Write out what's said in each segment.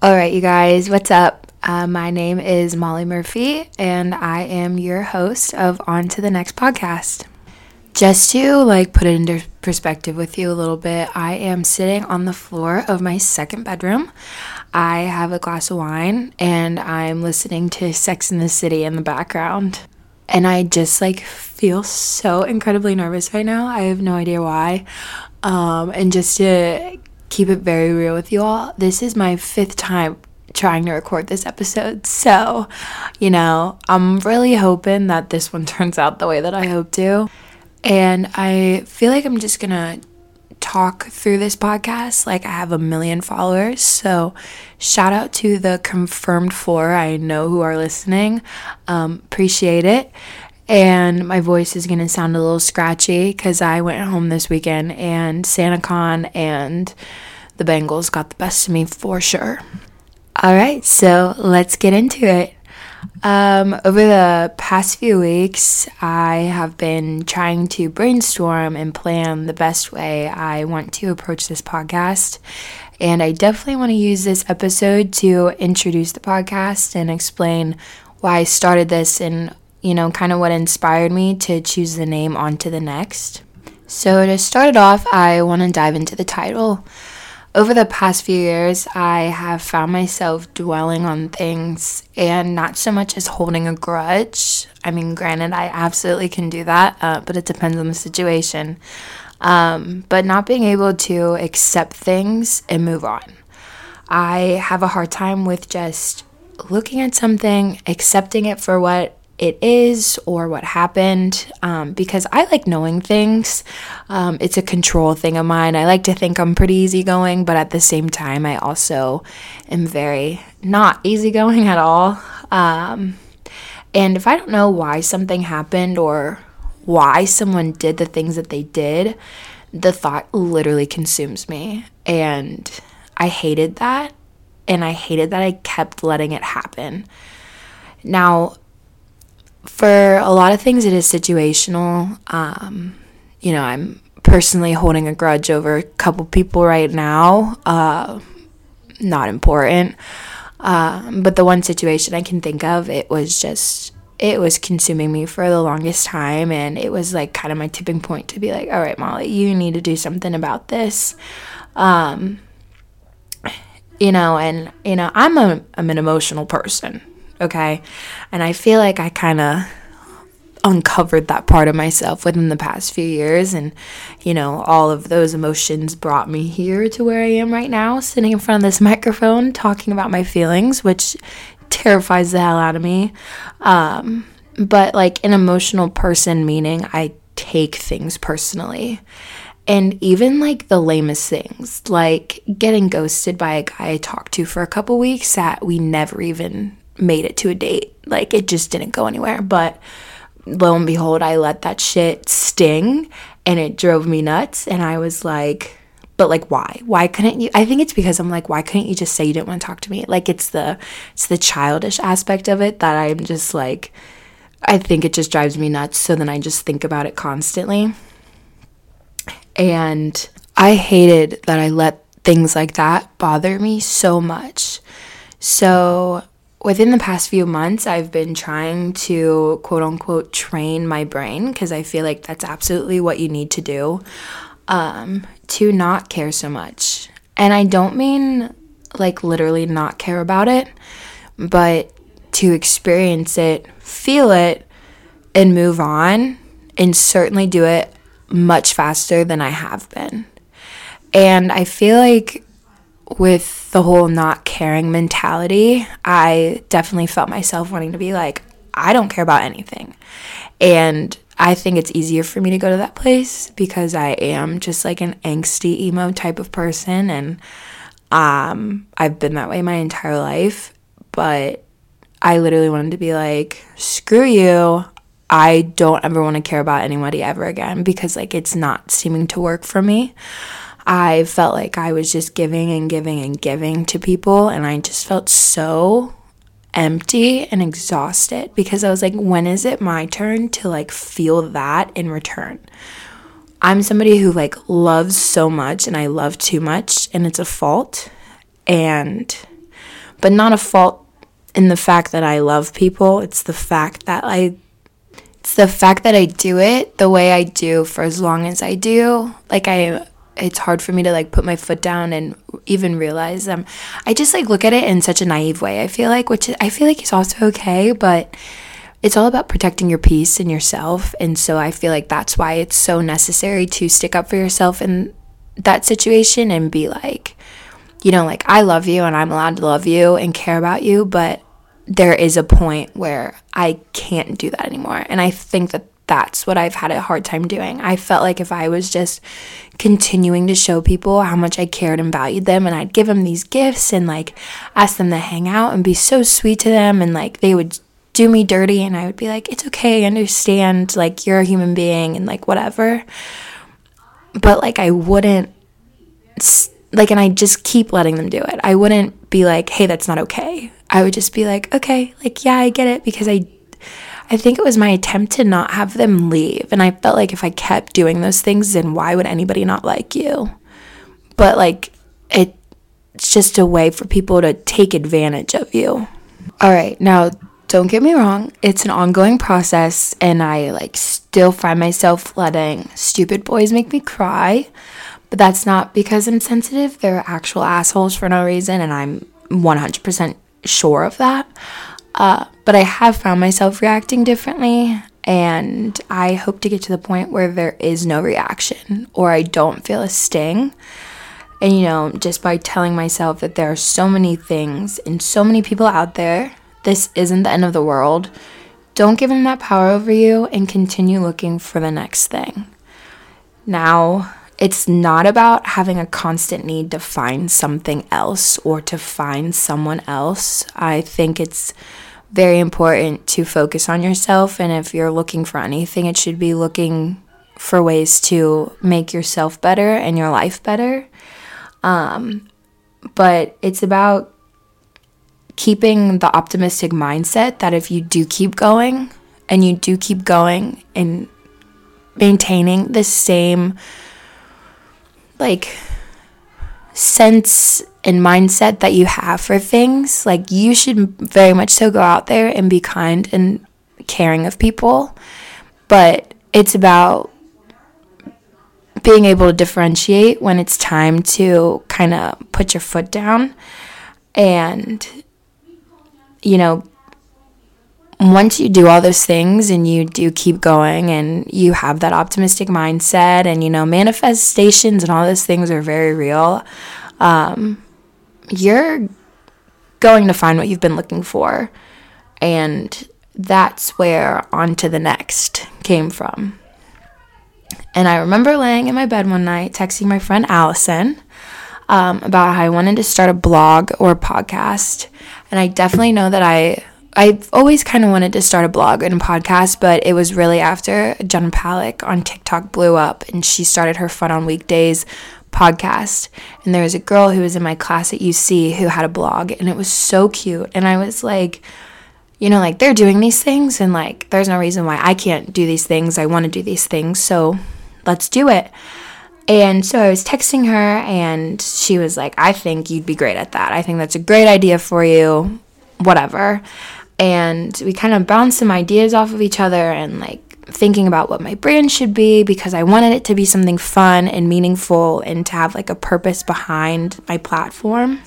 All right, you guys, what's up? Uh, my name is Molly Murphy, and I am your host of On to the Next podcast. Just to like put it into perspective with you a little bit, I am sitting on the floor of my second bedroom. I have a glass of wine and I'm listening to Sex in the City in the background. And I just like feel so incredibly nervous right now. I have no idea why. Um, and just to keep it very real with you all, this is my fifth time trying to record this episode. So, you know, I'm really hoping that this one turns out the way that I hope to. And I feel like I'm just gonna talk through this podcast like I have a million followers. So, shout out to the confirmed four I know who are listening. Um, appreciate it. And my voice is going to sound a little scratchy because I went home this weekend and SantaCon and the Bengals got the best of me for sure. All right, so let's get into it. Um, over the past few weeks, I have been trying to brainstorm and plan the best way I want to approach this podcast. And I definitely want to use this episode to introduce the podcast and explain why I started this and, you know, kind of what inspired me to choose the name onto the next. So, to start it off, I want to dive into the title over the past few years, I have found myself dwelling on things and not so much as holding a grudge. I mean, granted, I absolutely can do that, uh, but it depends on the situation. Um, but not being able to accept things and move on. I have a hard time with just looking at something, accepting it for what it is or what happened um, because I like knowing things. Um, it's a control thing of mine. I like to think I'm pretty easygoing, but at the same time, I also am very not easygoing at all. Um, and if I don't know why something happened or why someone did the things that they did, the thought literally consumes me. And I hated that. And I hated that I kept letting it happen. Now, for a lot of things, it is situational. Um, you know, I'm personally holding a grudge over a couple people right now. Uh, not important. Um, but the one situation I can think of, it was just, it was consuming me for the longest time. And it was like kind of my tipping point to be like, all right, Molly, you need to do something about this. Um, you know, and, you know, I'm, a, I'm an emotional person okay? And I feel like I kind of uncovered that part of myself within the past few years. And you know all of those emotions brought me here to where I am right now sitting in front of this microphone talking about my feelings which terrifies the hell out of me. Um, but like an emotional person meaning I take things personally. And even like the lamest things like getting ghosted by a guy I talked to for a couple weeks that we never even made it to a date. Like it just didn't go anywhere. But lo and behold, I let that shit sting and it drove me nuts. And I was like, but like why why couldn't you i think it's because i'm like why couldn't you just say you didn't want to talk to me like it's the it's the childish aspect of it that i'm just like i think it just drives me nuts so then i just think about it constantly and i hated that i let things like that bother me so much so within the past few months, I've been trying to quote unquote train my brain because I feel like that's absolutely what you need to do um, to not care so much. And I don't mean like literally not care about it, but to experience it, feel it, and move on, and certainly do it much faster than I have been. And I feel like with the whole not caring mentality, I definitely felt myself wanting to be like, I don't care about anything. And I think it's easier for me to go to that place because I am just like an angsty emo type of person and um I've been that way my entire life, but I literally wanted to be like, screw you. I don't ever want to care about anybody ever again because like it's not seeming to work for me. I felt like I was just giving and giving and giving to people, and I just felt so empty and exhausted because I was like, when is it my turn to like feel that in return? I'm somebody who like loves so much and I love too much, and it's a fault. And but not a fault in the fact that I love people. It's the fact that I it's the fact that I do it the way I do for as long as I do. Like I it's hard for me to like put my foot down and even realize them. I just like look at it in such a naive way. I feel like which I feel like is also okay, but it's all about protecting your peace and yourself. And so I feel like that's why it's so necessary to stick up for yourself in that situation and be like, you know, like I love you and I'm allowed to love you and care about you, but there is a point where I can't do that anymore. And I think that that's what I've had a hard time doing. I felt like if I was just continuing to show people how much I cared and valued them, and I'd give them these gifts and like ask them to hang out and be so sweet to them, and like they would do me dirty, and I would be like, it's okay, I understand, like you're a human being, and like whatever. But like I wouldn't, like, and I just keep letting them do it. I wouldn't be like, hey, that's not okay. I would just be like, okay, like, yeah, I get it because I I think it was my attempt to not have them leave. And I felt like if I kept doing those things, then why would anybody not like you? But like, it, it's just a way for people to take advantage of you. All right, now don't get me wrong, it's an ongoing process, and I like still find myself letting stupid boys make me cry. But that's not because I'm sensitive. They're actual assholes for no reason, and I'm 100% sure of that. Uh, but I have found myself reacting differently, and I hope to get to the point where there is no reaction or I don't feel a sting. And you know, just by telling myself that there are so many things and so many people out there, this isn't the end of the world. Don't give them that power over you and continue looking for the next thing. Now, it's not about having a constant need to find something else or to find someone else. I think it's very important to focus on yourself. And if you're looking for anything, it should be looking for ways to make yourself better and your life better. Um, but it's about keeping the optimistic mindset that if you do keep going and you do keep going and maintaining the same like sense and mindset that you have for things, like you should very much so go out there and be kind and caring of people. But it's about being able to differentiate when it's time to kind of put your foot down and you know once you do all those things and you do keep going and you have that optimistic mindset and you know manifestations and all those things are very real um, you're going to find what you've been looking for. And that's where on to the next came from. And i remember laying in my bed one night texting my friend allison um, about how i wanted to start a blog or a podcast. And i definitely know that i I've always kind of wanted to start a blog and a podcast, but it was really after Jenna Palek on TikTok blew up and she started her Fun on Weekdays podcast. And there was a girl who was in my class at UC who had a blog and it was so cute. And I was like, you know, like they're doing these things and like there's no reason why I can't do these things. I want to do these things. So let's do it. And so I was texting her and she was like, I think you'd be great at that. I think that's a great idea for you. Whatever and we kind of bounced some ideas off of each other and like thinking about what my brand should be because I wanted it to be something fun and meaningful and to have like a purpose behind my platform.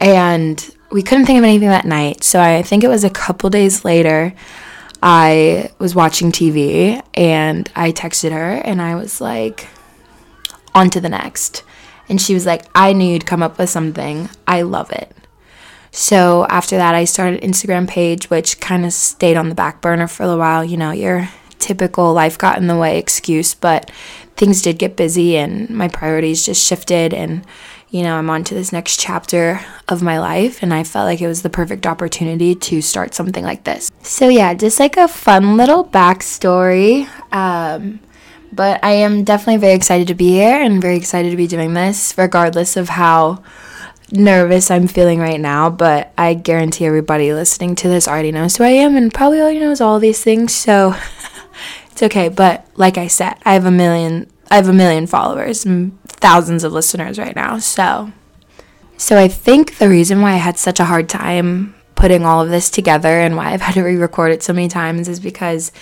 And we couldn't think of anything that night. So I think it was a couple days later, I was watching TV and I texted her and I was like, on to the next. And she was like, I knew you'd come up with something. I love it. So after that, I started Instagram page, which kind of stayed on the back burner for a while. You know, your typical life got in the way excuse, but things did get busy and my priorities just shifted. And, you know, I'm on to this next chapter of my life. And I felt like it was the perfect opportunity to start something like this. So, yeah, just like a fun little backstory. Um, but I am definitely very excited to be here and very excited to be doing this, regardless of how nervous I'm feeling right now, but I guarantee everybody listening to this already knows who I am and probably already knows all these things, so it's okay. But like I said, I have a million I have a million followers and thousands of listeners right now. So So I think the reason why I had such a hard time putting all of this together and why I've had to re record it so many times is because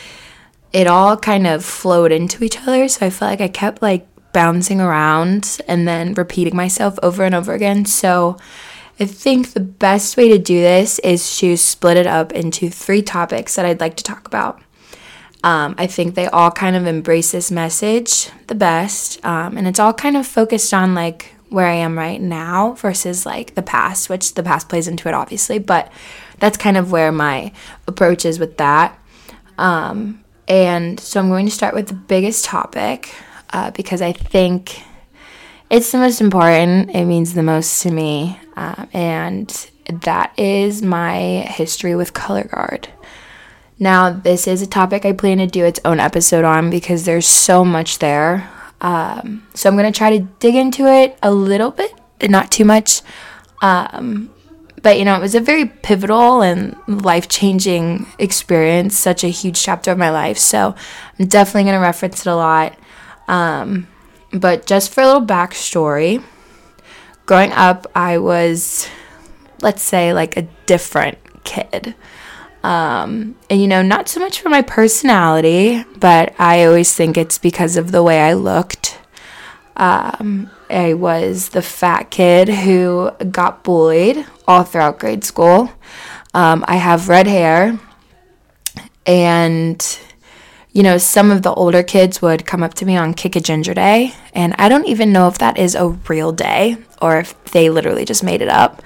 it all kind of flowed into each other. So I felt like I kept like bouncing around and then repeating myself over and over again. So I think the best way to do this is to split it up into three topics that I'd like to talk about. Um, I think they all kind of embrace this message the best, um, and it's all kind of focused on like where I am right now versus like the past, which the past plays into it obviously, but that's kind of where my approach is with that. Um, and so I'm going to start with the biggest topic uh, because I think it's the most important. It means the most to me. Uh, and that is my history with color guard. Now, this is a topic I plan to do its own episode on because there's so much there. Um, so I'm going to try to dig into it a little bit, not too much. Um, but you know, it was a very pivotal and life changing experience, such a huge chapter of my life. So I'm definitely going to reference it a lot. Um, but just for a little backstory, growing up, I was, let's say, like a different kid. Um, and you know, not so much for my personality, but I always think it's because of the way I looked. Um, I was the fat kid who got bullied all throughout grade school. Um, I have red hair, and you know, some of the older kids would come up to me on Kick a Ginger Day, and I don't even know if that is a real day or if they literally just made it up.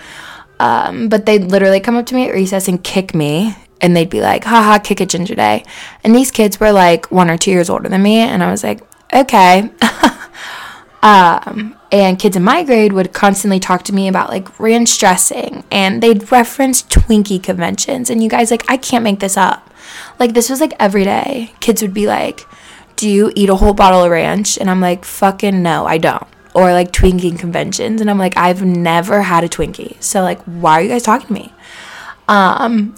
Um, but they'd literally come up to me at recess and kick me, and they'd be like, haha, Kick a Ginger Day. And these kids were like one or two years older than me, and I was like, okay. um, and kids in my grade would constantly talk to me about like ranch dressing, and they'd reference Twinkie conventions, and you guys, like, I can't make this up like this was like every day. Kids would be like, "Do you eat a whole bottle of ranch?" And I'm like, "Fucking no, I don't." Or like Twinkie conventions, and I'm like, "I've never had a Twinkie." So like, why are you guys talking to me? Um,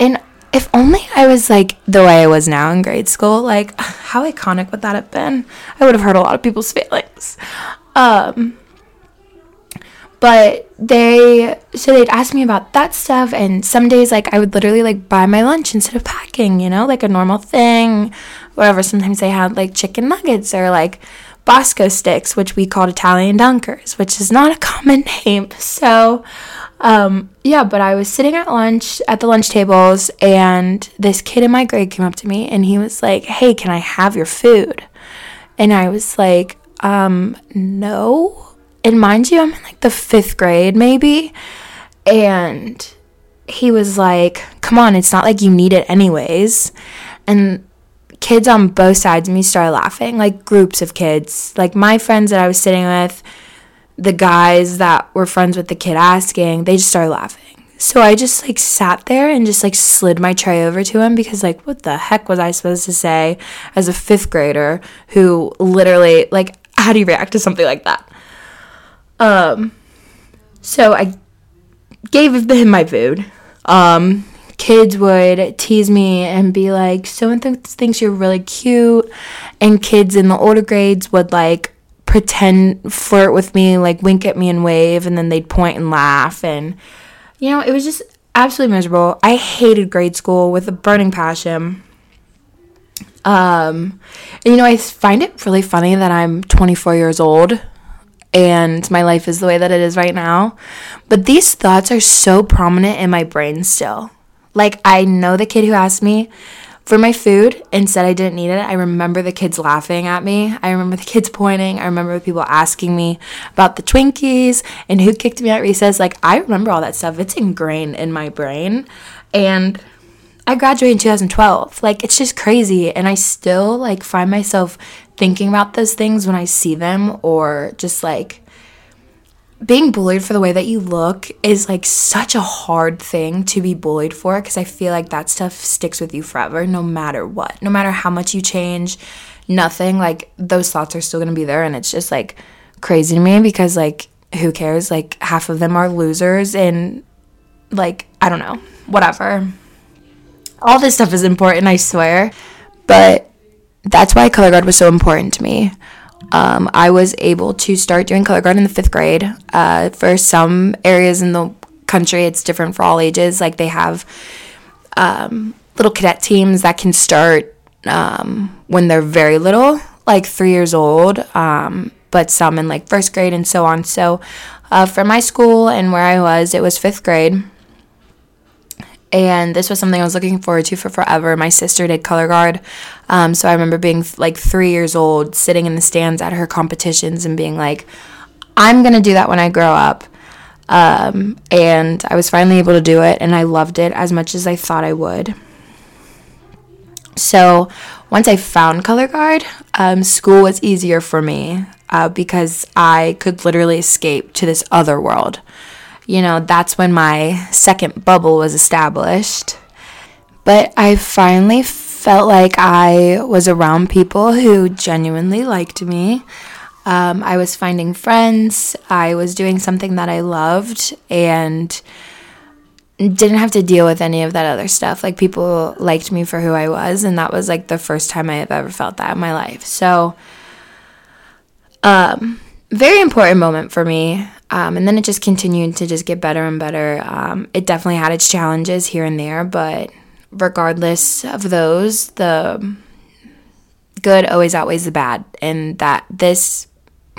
and if only I was like the way I was now in grade school, like how iconic would that have been? I would have hurt a lot of people's feelings. Um, but they so they'd ask me about that stuff and some days like i would literally like buy my lunch instead of packing you know like a normal thing whatever sometimes they had like chicken nuggets or like bosco sticks which we called italian dunkers which is not a common name so um, yeah but i was sitting at lunch at the lunch tables and this kid in my grade came up to me and he was like hey can i have your food and i was like um no and mind you, I'm in like the fifth grade, maybe. And he was like, Come on, it's not like you need it anyways. And kids on both sides of me started laughing, like groups of kids. Like my friends that I was sitting with, the guys that were friends with the kid asking, they just started laughing. So I just like sat there and just like slid my tray over to him because like what the heck was I supposed to say as a 5th grader who literally like how do you react to something like that? Um, so I gave him my food. Um, kids would tease me and be like, "So and th- thinks you're really cute," and kids in the older grades would like pretend flirt with me, like wink at me and wave, and then they'd point and laugh, and you know, it was just absolutely miserable. I hated grade school with a burning passion. Um, and you know, I find it really funny that I'm 24 years old and my life is the way that it is right now. But these thoughts are so prominent in my brain still. Like, I know the kid who asked me for my food and said I didn't need it. I remember the kids laughing at me. I remember the kids pointing. I remember people asking me about the Twinkies and who kicked me at recess. Like, I remember all that stuff. It's ingrained in my brain. And I graduated in 2012. Like it's just crazy and I still like find myself thinking about those things when I see them or just like being bullied for the way that you look is like such a hard thing to be bullied for because I feel like that stuff sticks with you forever no matter what. No matter how much you change, nothing like those thoughts are still to be there and it's just like crazy to me because like who cares? Like half of them are losers and like I don't know, whatever all this stuff is important, I swear. But that's why color guard was so important to me. Um, I was able to start doing color guard in the fifth grade. Uh, for some areas in the country, it's different for all ages. Like they have um, little cadet teams that can start um, when they're very little, like three years old, um, but some in like first grade and so on. So uh, for my school and where I was, it was fifth grade. And this was something I was looking forward to for forever. My sister did color guard. Um, so I remember being like three years old, sitting in the stands at her competitions and being like, I'm going to do that when I grow up. Um, and I was finally able to do it, and I loved it as much as I thought I would. So once I found color guard, um, school was easier for me uh, because I could literally escape to this other world. You know, that's when my second bubble was established. But I finally felt like I was around people who genuinely liked me. Um, I was finding friends, I was doing something that I loved, and didn't have to deal with any of that other stuff. Like people liked me for who I was, and that was like the first time I have ever felt that in my life. So, um, very important moment for me. Um, and then it just continued to just get better and better. Um, it definitely had its challenges here and there, but regardless of those, the good always outweighs the bad, and that this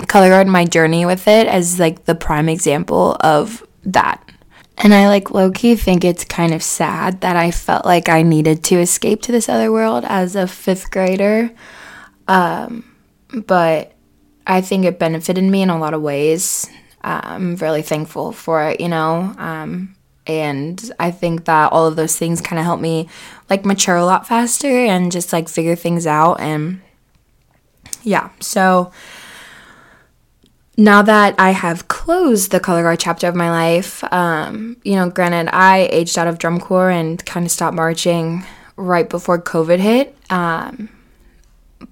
color guard my journey with it as like the prime example of that and I like low key think it's kind of sad that I felt like I needed to escape to this other world as a fifth grader. Um, but I think it benefited me in a lot of ways. I'm really thankful for it, you know. Um, and I think that all of those things kind of helped me like mature a lot faster and just like figure things out. And yeah, so now that I have closed the color guard chapter of my life, um, you know, granted, I aged out of drum corps and kind of stopped marching right before COVID hit. Um,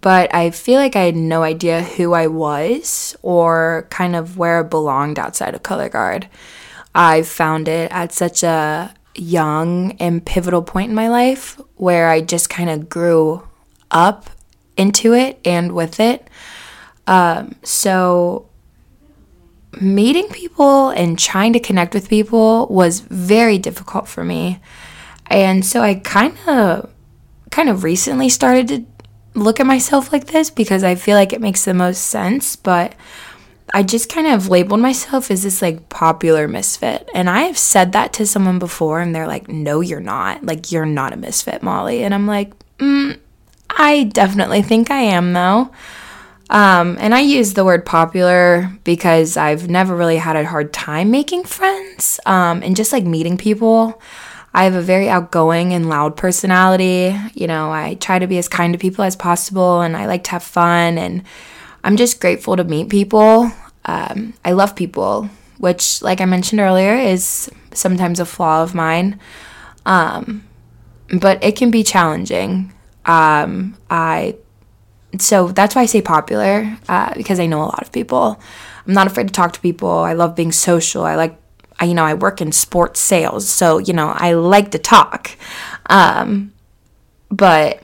but I feel like I had no idea who I was or kind of where I belonged outside of color guard. I found it at such a young and pivotal point in my life where I just kind of grew up into it and with it. Um, so meeting people and trying to connect with people was very difficult for me. And so I kind of kind of recently started to look at myself like this because I feel like it makes the most sense, but I just kind of labeled myself as this like popular misfit. And I have said that to someone before and they're like, "No, you're not. Like you're not a misfit, Molly." And I'm like, mm, "I definitely think I am though." Um, and I use the word popular because I've never really had a hard time making friends um, and just like meeting people. I have a very outgoing and loud personality. You know, I try to be as kind to people as possible and I like to have fun. And I'm just grateful to meet people. Um, I love people, which, like I mentioned earlier, is sometimes a flaw of mine. Um, but it can be challenging. Um, I so that's why I say popular uh, because I know a lot of people. I'm not afraid to talk to people. I love being social. I like, you know, I work in sports sales, so you know, I like to talk. Um, but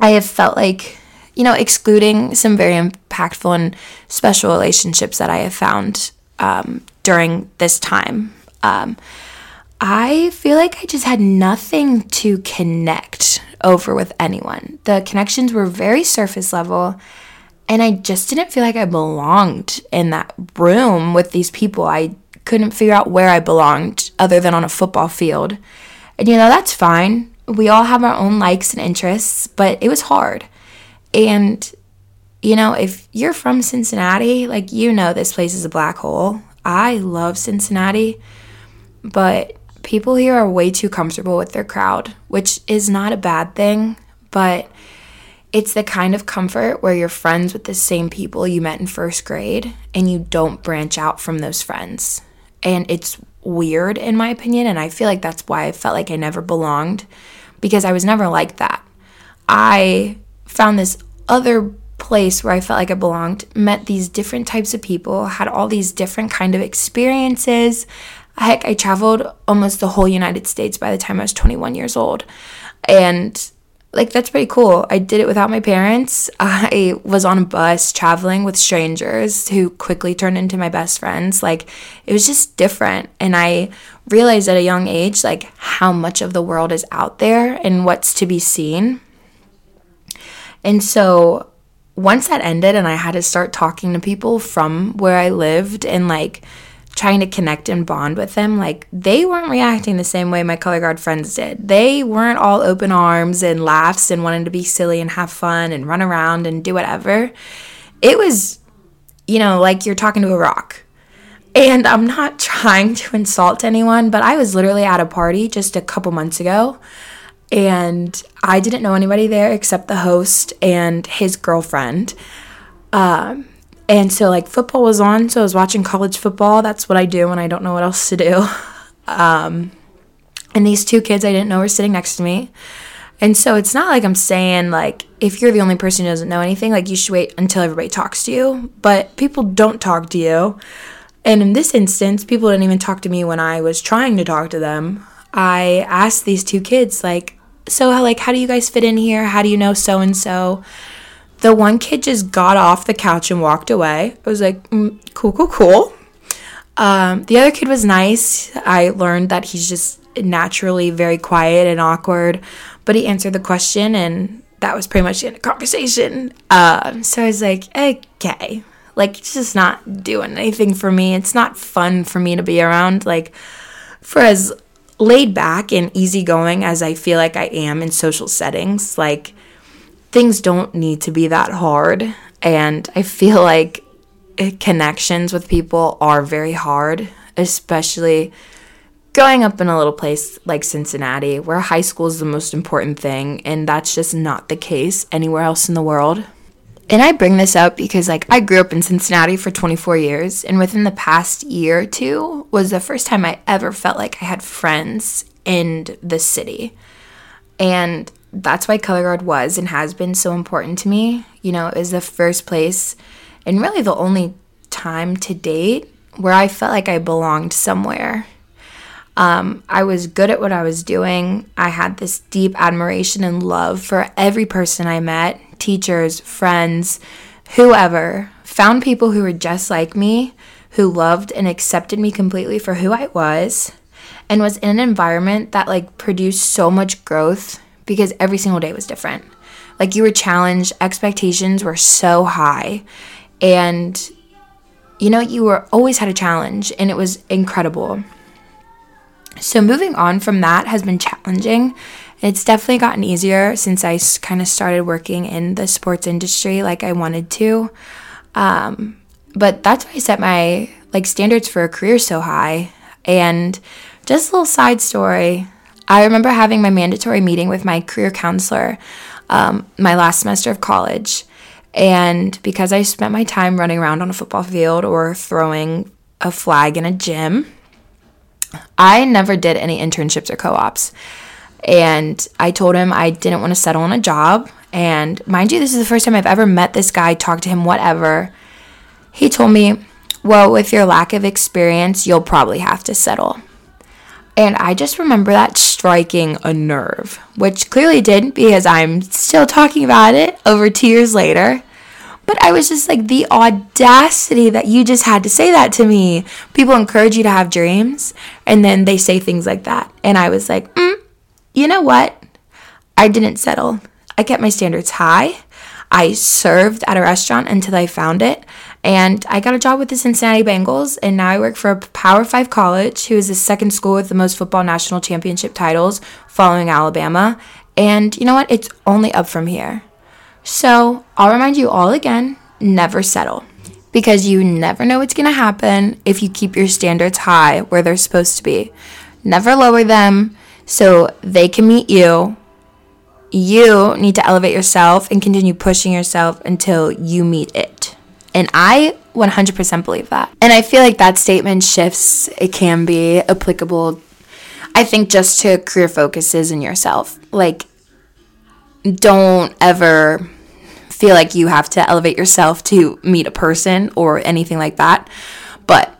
I have felt like, you know, excluding some very impactful and special relationships that I have found um, during this time. Um, I feel like I just had nothing to connect over with anyone. The connections were very surface level, and I just didn't feel like I belonged in that room with these people. I couldn't figure out where I belonged other than on a football field. And you know, that's fine. We all have our own likes and interests, but it was hard. And you know, if you're from Cincinnati, like you know this place is a black hole. I love Cincinnati, but people here are way too comfortable with their crowd, which is not a bad thing, but it's the kind of comfort where you're friends with the same people you met in first grade and you don't branch out from those friends. And it's weird, in my opinion. And I feel like that's why I felt like I never belonged because I was never like that. I found this other place where I felt like I belonged, met these different types of people, had all these different kind of experiences, Heck, I traveled almost the whole United States by the time I was 21 years old. And like that's pretty cool. I did it without my parents. I was on a bus traveling with strangers who quickly turned into my best friends. Like it was just different and I realized at a young age like how much of the world is out there and what's to be seen. And so once that ended and I had to start talking to people from where I lived and like trying to connect and bond with them, like they weren't reacting the same way my color guard friends did. They weren't all open arms and laughs and wanting to be silly and have fun and run around and do whatever. It was, you know, like you're talking to a rock. And I'm not trying to insult anyone, but I was literally at a party just a couple months ago and I didn't know anybody there except the host and his girlfriend. Um, and so, like, football was on, so I was watching college football. That's what I do when I don't know what else to do. Um, and these two kids I didn't know were sitting next to me. And so it's not like I'm saying, like, if you're the only person who doesn't know anything, like, you should wait until everybody talks to you. But people don't talk to you. And in this instance, people didn't even talk to me when I was trying to talk to them. I asked these two kids, like, so, like, how do you guys fit in here? How do you know so and so? The one kid just got off the couch and walked away. I was like, mm, cool, cool, cool. Um, the other kid was nice. I learned that he's just naturally very quiet and awkward, but he answered the question, and that was pretty much the end of conversation. Uh, so I was like, okay, like it's just not doing anything for me. It's not fun for me to be around. Like for as laid back and easygoing as I feel like I am in social settings, like things don't need to be that hard. And I feel like connections with people are very hard, especially growing up in a little place like Cincinnati, where high school is the most important thing. And that's just not the case anywhere else in the world. And I bring this up because like I grew up in Cincinnati for 24 years and within the past year or two was the first time I ever felt like I had friends in the city. And that's why Color Guard was and has been so important to me. You know, it was the first place and really the only time to date where I felt like I belonged somewhere. Um, I was good at what I was doing. I had this deep admiration and love for every person I met teachers, friends, whoever. Found people who were just like me, who loved and accepted me completely for who I was, and was in an environment that like produced so much growth because every single day was different. Like you were challenged, expectations were so high, and you know, you were always had a challenge, and it was incredible. So, moving on from that has been challenging. It's definitely gotten easier since I kind of started working in the sports industry like I wanted to. Um, but that's why I set my like standards for a career so high. And just a little side story I remember having my mandatory meeting with my career counselor um, my last semester of college. And because I spent my time running around on a football field or throwing a flag in a gym, I never did any internships or co ops. And I told him I didn't want to settle on a job. And mind you, this is the first time I've ever met this guy, talked to him, whatever. He told me, Well, with your lack of experience, you'll probably have to settle. And I just remember that striking a nerve, which clearly didn't because I'm still talking about it over two years later. But I was just like, the audacity that you just had to say that to me. People encourage you to have dreams, and then they say things like that. And I was like, mm, you know what? I didn't settle. I kept my standards high. I served at a restaurant until I found it. And I got a job with the Cincinnati Bengals, and now I work for a Power Five college, who is the second school with the most football national championship titles, following Alabama. And you know what? It's only up from here. So I'll remind you all again never settle because you never know what's going to happen if you keep your standards high where they're supposed to be. Never lower them so they can meet you. You need to elevate yourself and continue pushing yourself until you meet it. And I 100% believe that. And I feel like that statement shifts, it can be applicable, I think, just to career focuses in yourself. Like, don't ever feel like you have to elevate yourself to meet a person or anything like that. But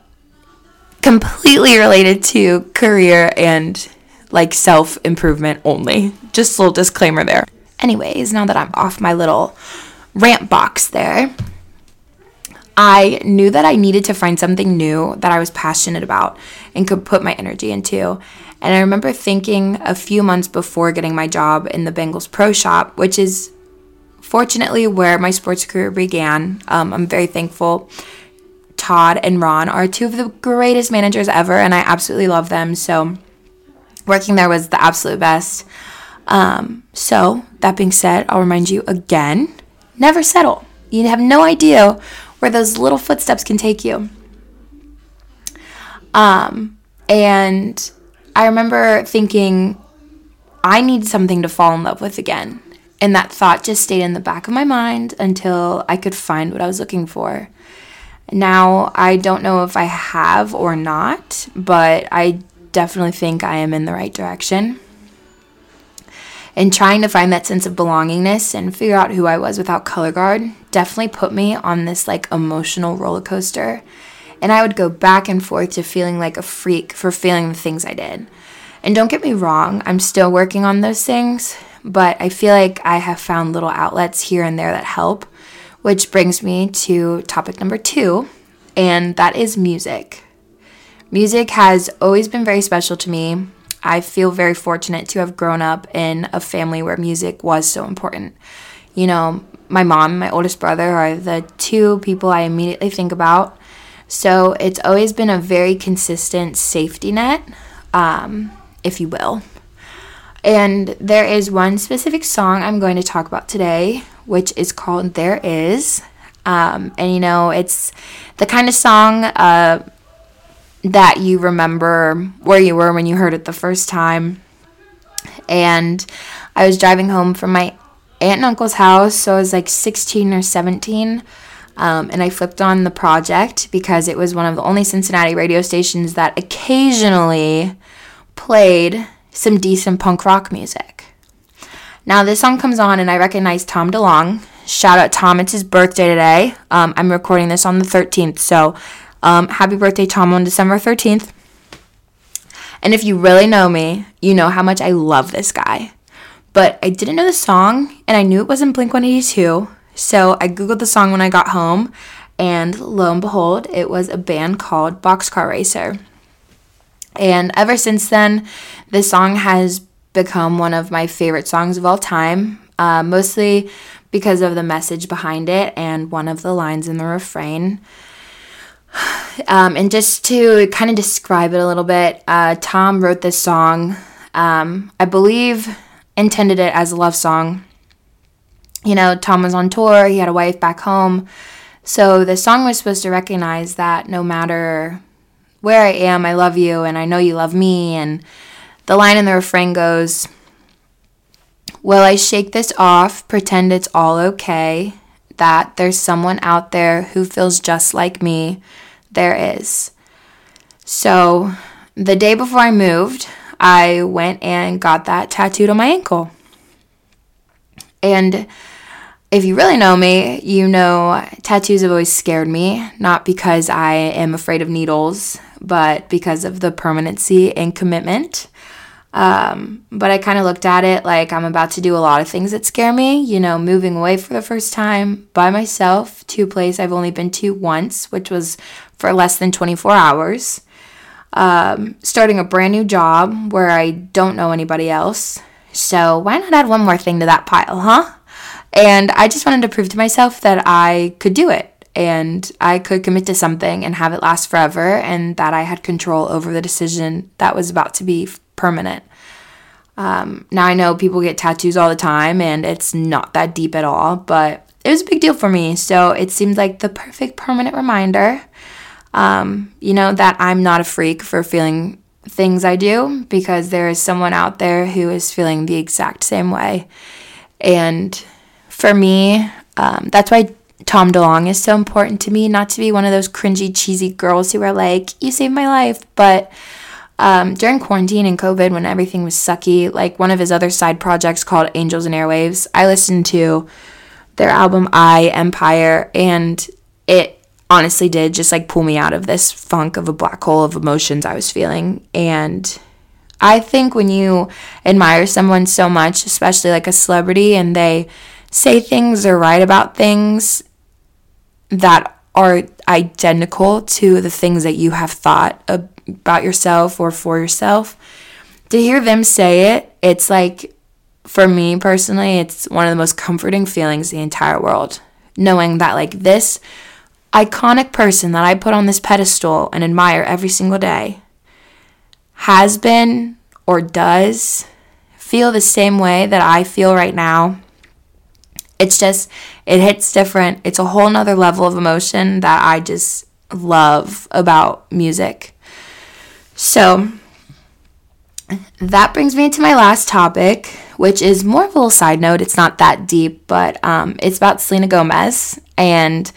completely related to career and like self improvement only. Just a little disclaimer there. anyways, now that I'm off my little rant box there, I knew that I needed to find something new that I was passionate about and could put my energy into. And I remember thinking a few months before getting my job in the Bengals Pro Shop, which is fortunately where my sports career began. Um, I'm very thankful. Todd and Ron are two of the greatest managers ever, and I absolutely love them. So, working there was the absolute best. Um, so, that being said, I'll remind you again never settle. You have no idea where those little footsteps can take you. Um, and I remember thinking, I need something to fall in love with again. And that thought just stayed in the back of my mind until I could find what I was looking for. Now, I don't know if I have or not, but I definitely think I am in the right direction and trying to find that sense of belongingness and figure out who I was without color guard definitely put me on this like emotional roller coaster. And I would go back and forth to feeling like a freak for feeling the things I did. And don't get me wrong, I'm still working on those things, but I feel like I have found little outlets here and there that help, which brings me to topic number two, and that is music. Music has always been very special to me. I feel very fortunate to have grown up in a family where music was so important. You know, my mom, my oldest brother are the two people I immediately think about. So it's always been a very consistent safety net, um, if you will. And there is one specific song I'm going to talk about today, which is called There Is. Um, and you know, it's the kind of song uh, that you remember where you were when you heard it the first time. And I was driving home from my aunt and uncle's house, so I was like 16 or 17. Um, and I flipped on the project because it was one of the only Cincinnati radio stations that occasionally played some decent punk rock music. Now, this song comes on, and I recognize Tom DeLonge. Shout out Tom, it's his birthday today. Um, I'm recording this on the 13th, so um, happy birthday, Tom, on December 13th. And if you really know me, you know how much I love this guy. But I didn't know the song, and I knew it wasn't Blink 182. So I Googled the song when I got home, and lo and behold, it was a band called Boxcar Racer. And ever since then, this song has become one of my favorite songs of all time, uh, mostly because of the message behind it and one of the lines in the refrain. Um, and just to kind of describe it a little bit, uh, Tom wrote this song, um, I believe, intended it as a love song. You know, Tom was on tour, he had a wife back home. So the song was supposed to recognize that no matter where I am, I love you, and I know you love me. And the line in the refrain goes, Will I shake this off, pretend it's all okay? That there's someone out there who feels just like me there is. So, the day before I moved, I went and got that tattooed on my ankle. And if you really know me, you know tattoos have always scared me, not because I am afraid of needles, but because of the permanency and commitment. Um, but I kind of looked at it like I'm about to do a lot of things that scare me. You know, moving away for the first time by myself to a place I've only been to once, which was for less than 24 hours. Um, starting a brand new job where I don't know anybody else. So why not add one more thing to that pile, huh? And I just wanted to prove to myself that I could do it and I could commit to something and have it last forever, and that I had control over the decision that was about to be permanent. Um, now I know people get tattoos all the time and it's not that deep at all, but it was a big deal for me. So it seemed like the perfect permanent reminder, um, you know, that I'm not a freak for feeling things I do because there is someone out there who is feeling the exact same way. And for me, um, that's why Tom DeLonge is so important to me, not to be one of those cringy, cheesy girls who are like, you saved my life, but um, during quarantine and COVID, when everything was sucky, like one of his other side projects called Angels and Airwaves, I listened to their album I Empire, and it honestly did just like pull me out of this funk of a black hole of emotions I was feeling. And I think when you admire someone so much, especially like a celebrity, and they say things or write about things that are identical to the things that you have thought about yourself or for yourself, to hear them say it, it's like, for me personally, it's one of the most comforting feelings in the entire world. Knowing that, like, this iconic person that I put on this pedestal and admire every single day has been or does feel the same way that I feel right now. It's just, it hits different. It's a whole nother level of emotion that I just love about music. So, that brings me to my last topic, which is more of a little side note. It's not that deep, but um, it's about Selena Gomez. And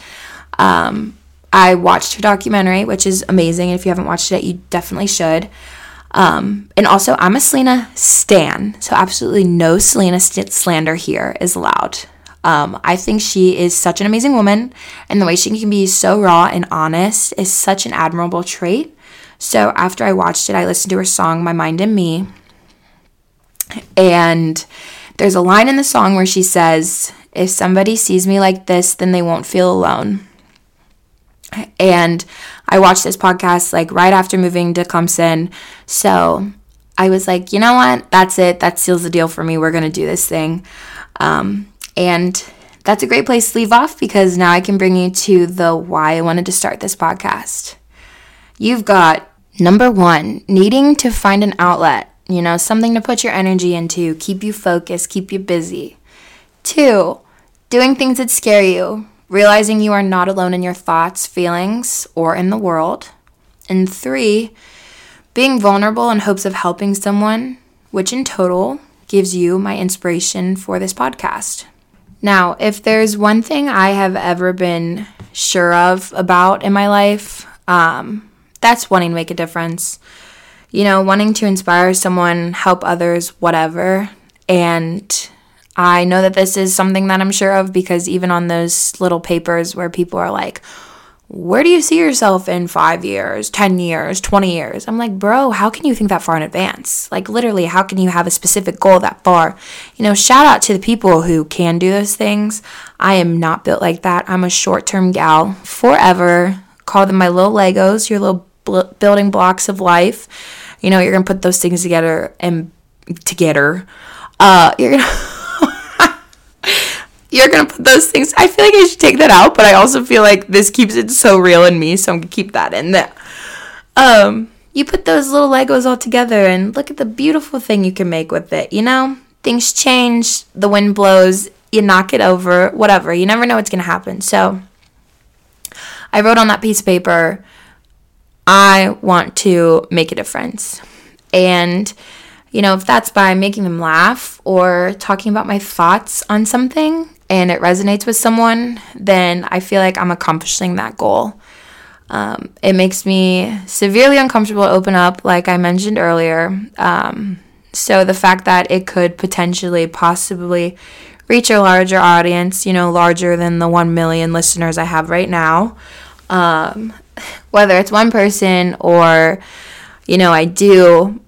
um, I watched her documentary, which is amazing. If you haven't watched it, you definitely should. Um, and also, I'm a Selena stan, so absolutely no Selena st- slander here is allowed. Um, I think she is such an amazing woman, and the way she can be so raw and honest is such an admirable trait. So after I watched it, I listened to her song "My Mind and Me," and there's a line in the song where she says, "If somebody sees me like this, then they won't feel alone." And I watched this podcast like right after moving to Clemson. So I was like, you know what? That's it. That seals the deal for me. We're going to do this thing. Um, and that's a great place to leave off because now I can bring you to the why I wanted to start this podcast. You've got number one, needing to find an outlet, you know, something to put your energy into, keep you focused, keep you busy. Two, doing things that scare you, realizing you are not alone in your thoughts, feelings, or in the world. And three, being vulnerable in hopes of helping someone, which in total gives you my inspiration for this podcast. Now, if there's one thing I have ever been sure of about in my life, um, that's wanting to make a difference. You know, wanting to inspire someone, help others, whatever. And I know that this is something that I'm sure of because even on those little papers where people are like, where do you see yourself in five years, 10 years, 20 years? I'm like, bro, how can you think that far in advance? Like, literally, how can you have a specific goal that far? You know, shout out to the people who can do those things. I am not built like that. I'm a short term gal forever. Call them my little Legos, your little building blocks of life. You know, you're to put those things together and together. Uh, you're to you're gonna put those things. I feel like I should take that out, but I also feel like this keeps it so real in me, so I'm gonna keep that in there. Um, you put those little Legos all together and look at the beautiful thing you can make with it. You know, things change, the wind blows, you knock it over, whatever. You never know what's gonna happen. So, I wrote on that piece of paper, I want to make a difference, and you know, if that's by making them laugh or talking about my thoughts on something and it resonates with someone, then I feel like I'm accomplishing that goal. Um, it makes me severely uncomfortable to open up, like I mentioned earlier. Um, so the fact that it could potentially, possibly reach a larger audience, you know, larger than the 1 million listeners I have right now, um, whether it's one person or, you know, I do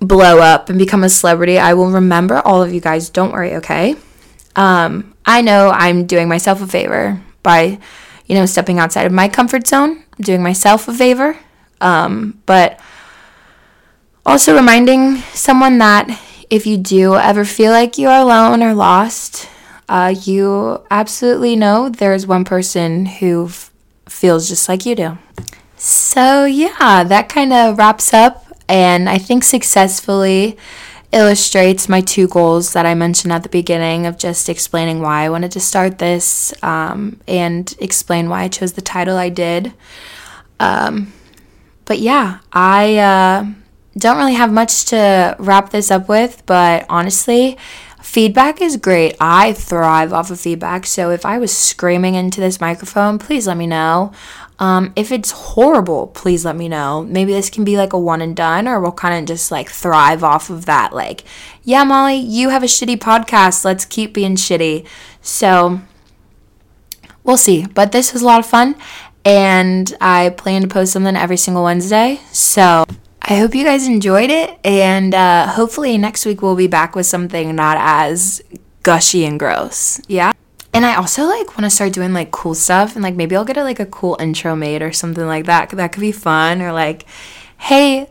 blow up and become a celebrity, I will remember all of you guys. Don't worry, okay? Um, I know I'm doing myself a favor by, you know, stepping outside of my comfort zone, doing myself a favor. Um, but also reminding someone that if you do ever feel like you are alone or lost, uh, you absolutely know there's one person who feels just like you do. So, yeah, that kind of wraps up and I think successfully illustrates my two goals that I mentioned at the beginning of just explaining why I wanted to start this um, and explain why I chose the title I did. Um, but yeah, I uh, don't really have much to wrap this up with, but honestly, feedback is great. I thrive off of feedback. So if I was screaming into this microphone, please let me know. Um, if it's horrible, please let me know. Maybe this can be like a one and done, or we'll kind of just like thrive off of that. Like, yeah, Molly, you have a shitty podcast. Let's keep being shitty. So we'll see. But this was a lot of fun, and I plan to post something every single Wednesday. So I hope you guys enjoyed it, and uh, hopefully next week we'll be back with something not as gushy and gross. Yeah. And I also like want to start doing like cool stuff, and like maybe I'll get a, like a cool intro made or something like that. That could be fun. Or like, hey,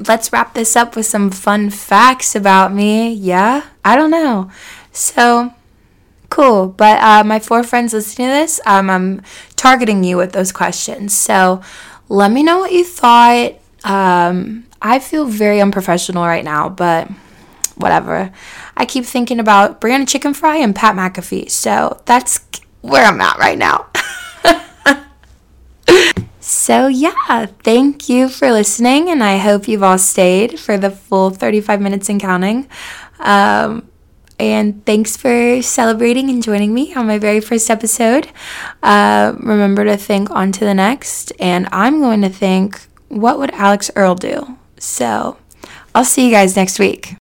let's wrap this up with some fun facts about me. Yeah, I don't know. So cool. But uh, my four friends listening to this, um, I'm targeting you with those questions. So let me know what you thought. Um, I feel very unprofessional right now, but whatever. I keep thinking about Brianna Chickenfry and Pat McAfee. So that's where I'm at right now. so, yeah, thank you for listening, and I hope you've all stayed for the full 35 minutes and counting. Um, and thanks for celebrating and joining me on my very first episode. Uh, remember to think on to the next, and I'm going to think, what would Alix Earle do? So I'll see you guys next week.